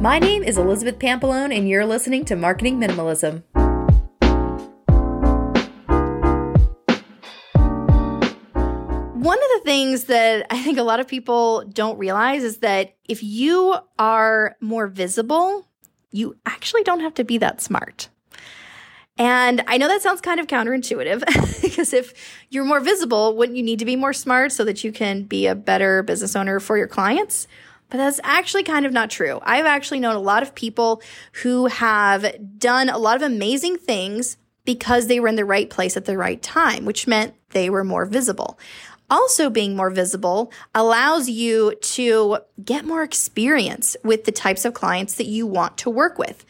My name is Elizabeth Pampalone, and you're listening to Marketing Minimalism. One of the things that I think a lot of people don't realize is that if you are more visible, you actually don't have to be that smart. And I know that sounds kind of counterintuitive because if you're more visible, wouldn't you need to be more smart so that you can be a better business owner for your clients? But that's actually kind of not true. I've actually known a lot of people who have done a lot of amazing things because they were in the right place at the right time, which meant they were more visible. Also, being more visible allows you to get more experience with the types of clients that you want to work with.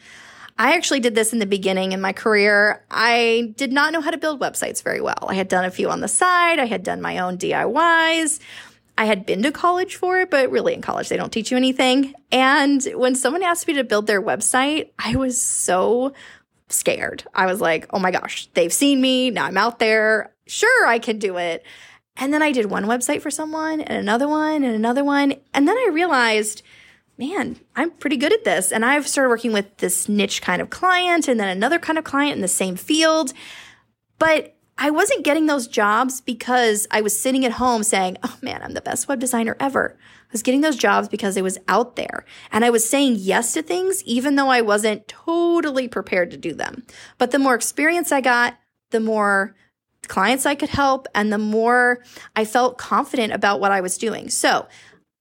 I actually did this in the beginning in my career. I did not know how to build websites very well. I had done a few on the side, I had done my own DIYs. I had been to college for it, but really in college, they don't teach you anything. And when someone asked me to build their website, I was so scared. I was like, oh my gosh, they've seen me. Now I'm out there. Sure, I can do it. And then I did one website for someone and another one and another one. And then I realized, man, I'm pretty good at this. And I've started working with this niche kind of client and then another kind of client in the same field. But I wasn't getting those jobs because I was sitting at home saying, oh man, I'm the best web designer ever. I was getting those jobs because I was out there and I was saying yes to things even though I wasn't totally prepared to do them. But the more experience I got, the more clients I could help and the more I felt confident about what I was doing. So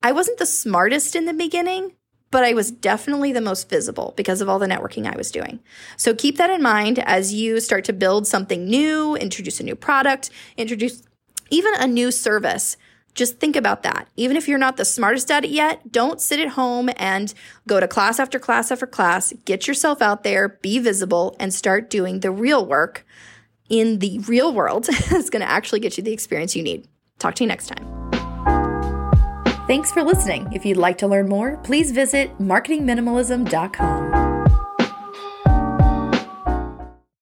I wasn't the smartest in the beginning, but I was definitely the most visible because of all the networking I was doing. So keep that in mind as you start to build something new, introduce a new product, introduce even a new service. Just think about that. Even if you're not the smartest at it yet, don't sit at home and go to class after class after class. Get yourself out there, be visible, and start doing the real work in the real world that's going to actually get you the experience you need. Talk to you next time. Thanks for listening. If you'd like to learn more, please visit marketingminimalism.com.